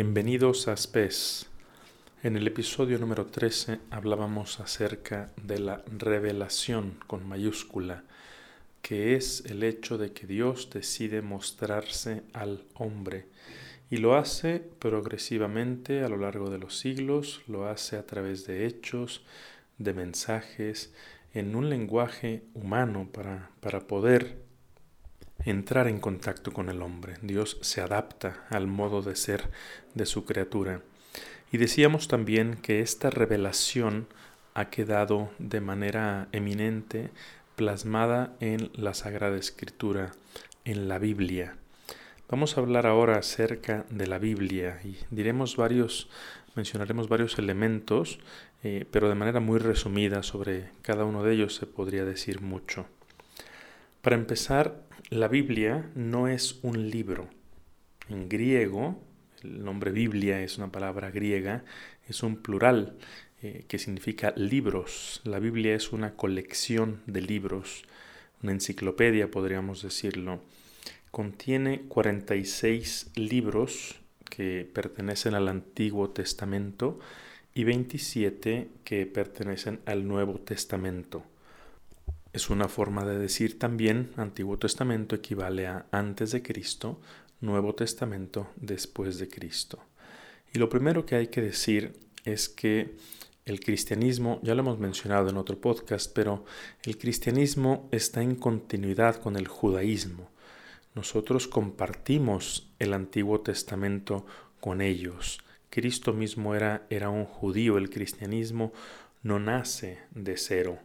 Bienvenidos a SPES. En el episodio número 13 hablábamos acerca de la revelación con mayúscula, que es el hecho de que Dios decide mostrarse al hombre y lo hace progresivamente a lo largo de los siglos, lo hace a través de hechos, de mensajes, en un lenguaje humano para, para poder entrar en contacto con el hombre. Dios se adapta al modo de ser de su criatura. Y decíamos también que esta revelación ha quedado de manera eminente plasmada en la Sagrada Escritura, en la Biblia. Vamos a hablar ahora acerca de la Biblia y diremos varios, mencionaremos varios elementos, eh, pero de manera muy resumida sobre cada uno de ellos se podría decir mucho. Para empezar, la Biblia no es un libro. En griego, el nombre Biblia es una palabra griega, es un plural eh, que significa libros. La Biblia es una colección de libros, una enciclopedia podríamos decirlo. Contiene 46 libros que pertenecen al Antiguo Testamento y 27 que pertenecen al Nuevo Testamento. Es una forma de decir también Antiguo Testamento equivale a antes de Cristo, Nuevo Testamento después de Cristo. Y lo primero que hay que decir es que el cristianismo, ya lo hemos mencionado en otro podcast, pero el cristianismo está en continuidad con el judaísmo. Nosotros compartimos el Antiguo Testamento con ellos. Cristo mismo era, era un judío, el cristianismo no nace de cero.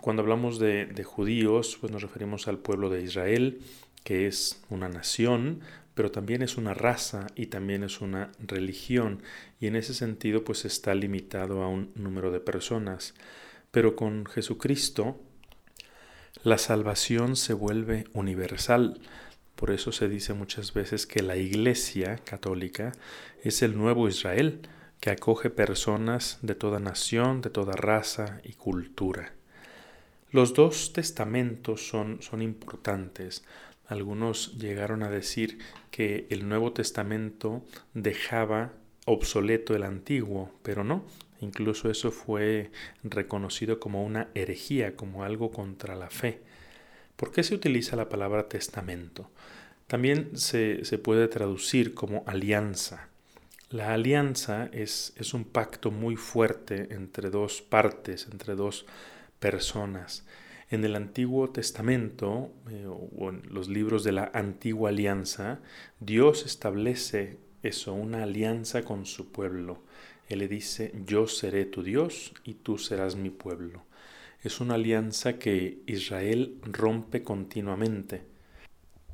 Cuando hablamos de, judíos, pues nos referimos al pueblo de Israel, que es una nación, pero también es una raza y también es una religión, y en ese sentido pues está limitado a un número de personas. Pero con Jesucristo la salvación se vuelve universal. Por eso se dice muchas veces que la Iglesia católica es el nuevo Israel, que acoge personas de toda nación, de toda raza y cultura. Los dos testamentos son, son importantes. Algunos llegaron a decir que el Nuevo Testamento dejaba obsoleto el antiguo, pero no. Incluso eso fue reconocido como una herejía, como algo contra la fe. ¿Por qué se utiliza la palabra testamento? También se, se puede traducir como alianza. La alianza es, es un pacto muy fuerte entre dos partes, entre dos personas. En el Antiguo Testamento eh, o en los libros de la Antigua Alianza, Dios establece eso, una alianza con su pueblo. Él le dice, yo seré tu Dios y tú serás mi pueblo. Es una alianza que Israel rompe continuamente.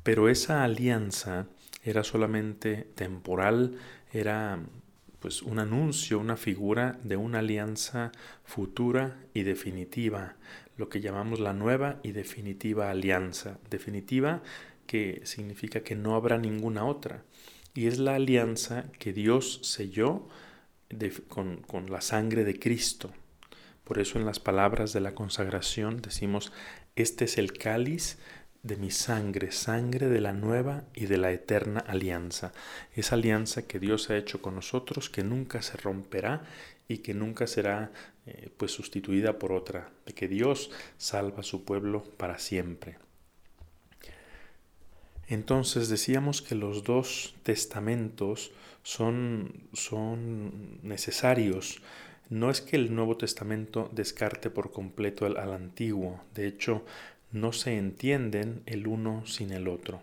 Pero esa alianza era solamente temporal, era pues un anuncio, una figura de una alianza futura y definitiva, lo que llamamos la nueva y definitiva alianza. Definitiva que significa que no habrá ninguna otra. Y es la alianza que Dios selló con, con la sangre de Cristo. Por eso en las palabras de la consagración decimos, este es el cáliz de mi sangre, sangre de la nueva y de la eterna alianza. Esa alianza que Dios ha hecho con nosotros, que nunca se romperá y que nunca será eh, pues sustituida por otra, de que Dios salva a su pueblo para siempre. Entonces decíamos que los dos testamentos son, son necesarios. No es que el Nuevo Testamento descarte por completo al Antiguo. De hecho, no se entienden el uno sin el otro.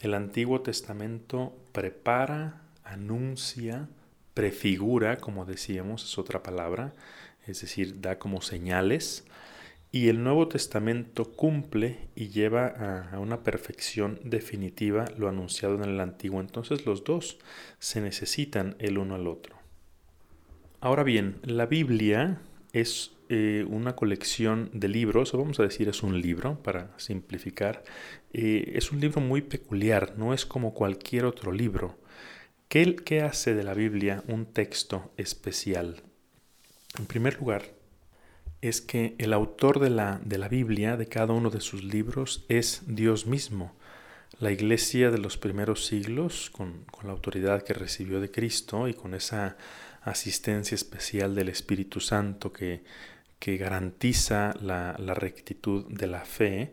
El Antiguo Testamento prepara, anuncia, prefigura, como decíamos, es otra palabra, es decir, da como señales, y el Nuevo Testamento cumple y lleva a, a, una perfección definitiva lo anunciado en el Antiguo. Entonces los dos se necesitan el uno al otro. Ahora bien, la Biblia es eh, una colección de libros, o vamos a decir es un libro para simplificar, eh, es un libro muy peculiar, no es como cualquier otro libro. ¿Qué, ¿Qué hace de la Biblia un texto especial? En primer lugar, es que el autor de la, de la Biblia, de cada uno de sus libros, es Dios mismo. La iglesia de los primeros siglos, con, la autoridad que recibió de Cristo y con esa asistencia especial del Espíritu Santo que, que garantiza la, la rectitud de la fe,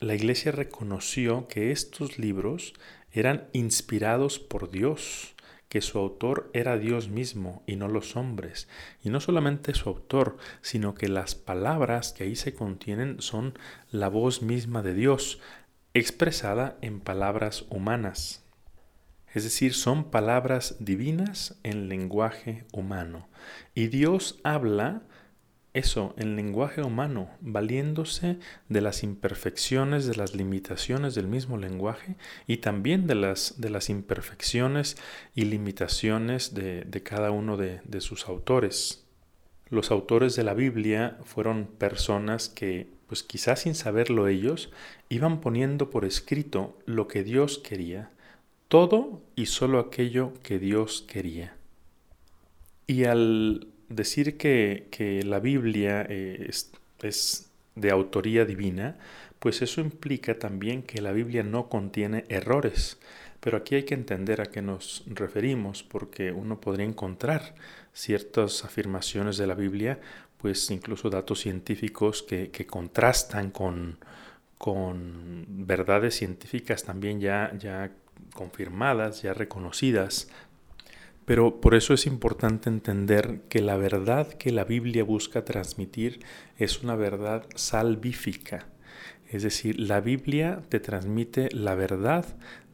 la iglesia reconoció que estos libros eran inspirados por Dios, que su autor era Dios mismo y no los hombres. Y no solamente su autor, sino que las palabras que ahí se contienen son la voz misma de Dios, expresada en palabras humanas. Es decir, son palabras divinas en lenguaje humano. Y Dios habla eso, en lenguaje humano, valiéndose de las imperfecciones, de las limitaciones del mismo lenguaje y también de las, de las imperfecciones y limitaciones de, de cada uno de, de sus autores. Los autores de la Biblia fueron personas que pues quizás sin saberlo ellos, iban poniendo por escrito lo que Dios quería, todo y solo aquello que Dios quería. Y al decir que, la Biblia eh, es, es de autoría divina, pues eso implica también que la Biblia no contiene errores. Pero aquí hay que entender a qué nos referimos, porque uno podría encontrar ciertas afirmaciones de la Biblia pues incluso datos científicos que, contrastan con, con, verdades científicas también ya, ya confirmadas, ya reconocidas. Pero por eso es importante entender que la verdad que la Biblia busca transmitir es una verdad salvífica. Es decir, la Biblia te transmite la verdad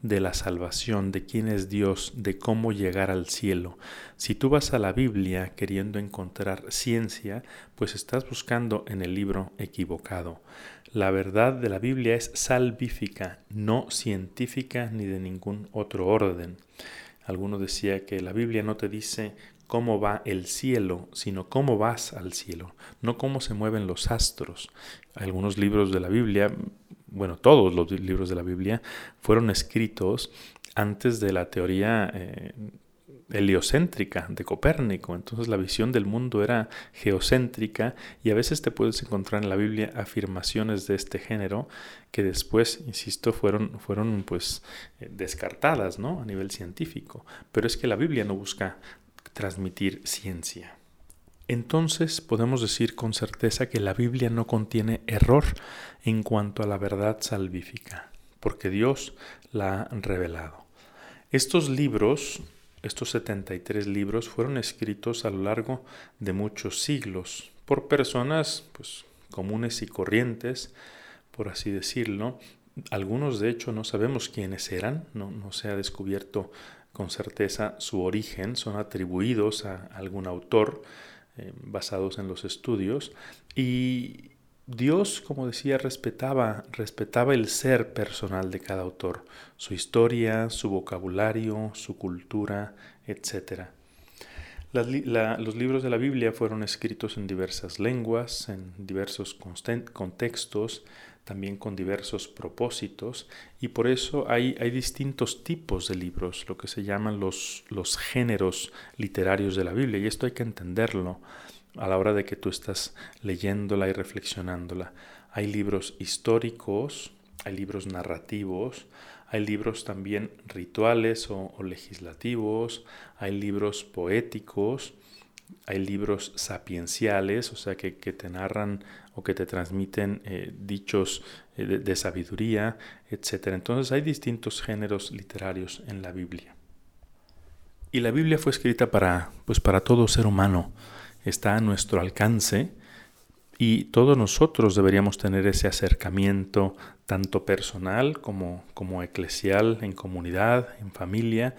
de la salvación, de quién es Dios, de cómo llegar al cielo. Si tú vas a la Biblia queriendo encontrar ciencia, pues estás buscando en el libro equivocado. La verdad de la Biblia es salvífica, no científica ni de ningún otro orden. Alguno decía que la Biblia no te dice cómo va el cielo, sino cómo vas al cielo, no cómo se mueven los astros. Algunos libros de la Biblia bueno, todos los libros de la Biblia fueron escritos antes de la teoría eh, heliocéntrica de Copérnico. Entonces la visión del mundo era geocéntrica y a veces te puedes encontrar en la Biblia afirmaciones de este género que después, insisto, fueron, fueron pues eh, descartadas ¿no? a nivel científico. Pero es que la Biblia no busca transmitir ciencia entonces podemos decir con certeza que la Biblia no contiene error en cuanto a la verdad salvífica, porque Dios la ha revelado. Estos libros, estos 73 libros, fueron escritos a lo largo de muchos siglos por personas pues, comunes y corrientes, por así decirlo. Algunos de hecho no sabemos quiénes eran, no, no se ha descubierto con certeza su origen, son atribuidos a algún autor, eh, basados en los estudios. Y Dios, como decía, respetaba, respetaba el ser personal de cada autor, su historia, su vocabulario, su cultura, etc. los libros de la Biblia fueron escritos en diversas lenguas, en diversos contextos, también con diversos propósitos y por eso hay, hay distintos tipos de libros, lo que se llaman los, los géneros literarios de la Biblia y esto hay que entenderlo a la hora de que tú estás leyéndola y reflexionándola. Hay libros históricos, hay libros narrativos, hay libros también rituales o, o legislativos, hay libros poéticos, hay libros sapienciales, o sea, que, te narran o que te transmiten eh, dichos eh, de, sabiduría, etc. Entonces hay distintos géneros literarios en la Biblia. Y la Biblia fue escrita para, pues para todo ser humano, está a nuestro alcance y todos nosotros deberíamos tener ese acercamiento tanto personal como, como eclesial, en comunidad, en familia,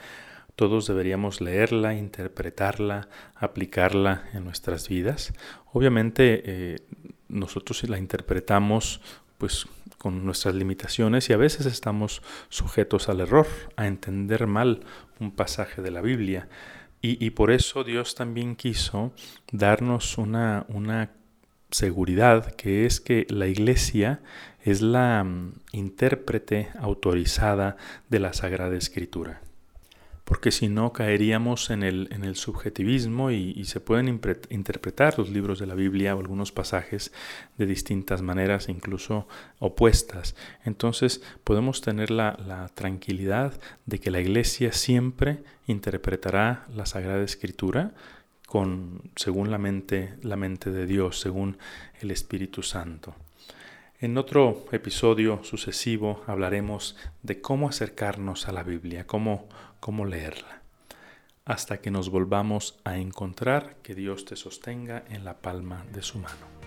todos deberíamos leerla, interpretarla, aplicarla en nuestras vidas. Obviamente eh, nosotros la interpretamos pues con nuestras limitaciones y a veces estamos sujetos al error, a entender mal un pasaje de la Biblia. Y, por eso Dios también quiso darnos una, una seguridad que es que la iglesia es la mm, intérprete autorizada de la Sagrada Escritura. Porque si no caeríamos en el, en el subjetivismo y, se pueden interpretar los libros de la Biblia o algunos pasajes de distintas maneras, incluso opuestas. Entonces podemos tener la, la tranquilidad de que la Iglesia siempre interpretará la Sagrada Escritura con, según la mente, la mente de Dios, según el Espíritu Santo. En otro episodio sucesivo hablaremos de cómo acercarnos a la Biblia, cómo, cómo leerla, hasta que nos volvamos a encontrar, que Dios te sostenga en la palma de su mano.